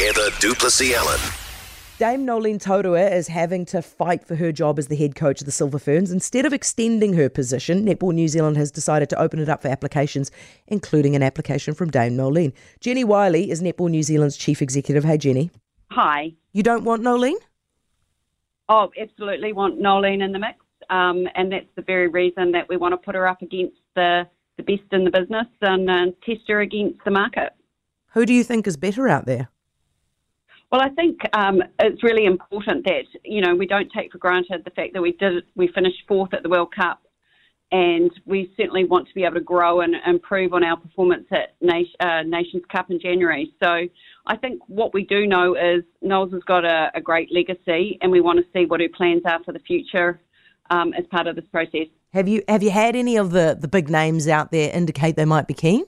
Heather du Plessis-Allan. Dame Noeline Taurua is having to fight for her job as the head coach of the Silver Ferns. Instead of extending her position, Netball New Zealand has decided to open it up for applications, including an application from Dame Noeline. Jennie Wyllie is Netball New Zealand's chief executive. Hey, Jennie. Hi. You don't want Noeline? Oh, absolutely want Noeline in the mix. Um, and that's the very reason that we want to put her up against the, the best in the business and uh, test her against the market. Who do you think is better out there? Well, I think um, it's really important that you know we don't take for granted the fact that we did we finished fourth at the World Cup, and we certainly want to be able to grow and improve on our performance at uh, Nations Cup in January. So I think what we do know is Noels has got a, a great legacy, and we want to see what her plans are for the future um, as part of this process. Have you have you had any of the the big names out there indicate they might be keen?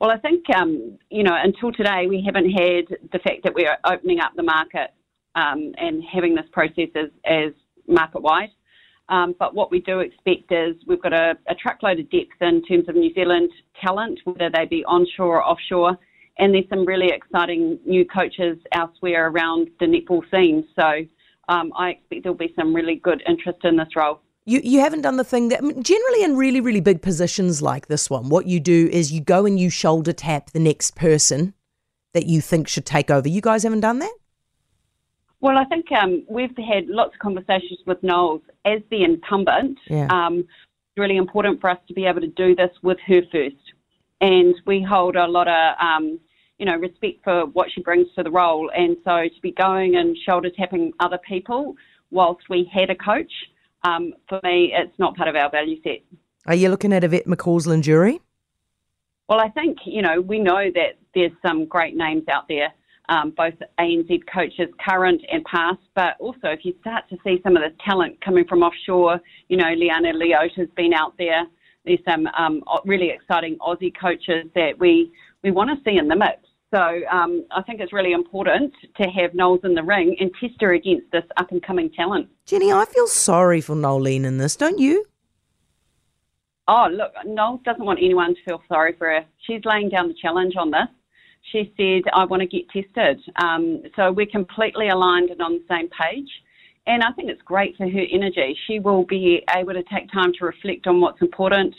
Well, I think, um, you know, until today, we haven't had the fact that we're opening up the market um, and having this process as, as market wide. Um, but what we do expect is we've got a, a, truckload of depth in terms of New Zealand talent, whether they be onshore or offshore. And there's some really exciting new coaches elsewhere around the netball scene. So um, I expect there'll be some really good interest in this role. You, you haven't done the thing that generally in really, really big positions like this one, what you do is you go and you shoulder tap the next person that you think should take over. You guys haven't done that? Well, I think um, we've had lots of conversations with Noels as the incumbent. Yeah. Um, it's really important for us to be able to do this with her first. And we hold a lot of, um, you know, respect for what she brings to the role. And so to be going and shoulder tapping other people whilst we had a coach – um, for me, it's not part of our value set. Are you looking at Yvette McCausland-Durie? Well, I think, you know, we know that there's some great names out there, um, both ANZ coaches, current and past, but also if you start to see some of the talent coming from offshore, you know, Liana Leota's been out there. There's some um, really exciting Aussie coaches that we, we want to see in the mix. So um, I think it's really important to have Noels in the ring and test her against this up and coming talent. Jennie, I feel sorry for Noeline in this, don't you? Oh, look, Noels doesn't want anyone to feel sorry for her. She's laying down the challenge on this. She said, I want to get tested. Um, so we're completely aligned and on the same page. And I think it's great for her energy. She will be able to take time to reflect on what's important,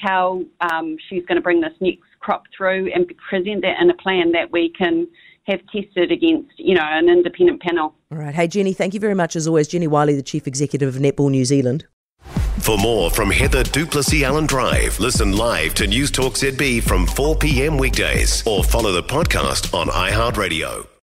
how um, she's going to bring this next crop through and present that in a plan that we can have tested against, you know, an independent panel. All right. Hey, Jennie, thank you very much as always. Jennie Wyllie, the Chief Executive of Netball New Zealand. For more from Heather du Plessis-Allan Drive, listen live to News Talk ZB from 4 p.m. weekdays or follow the podcast on iHeartRadio.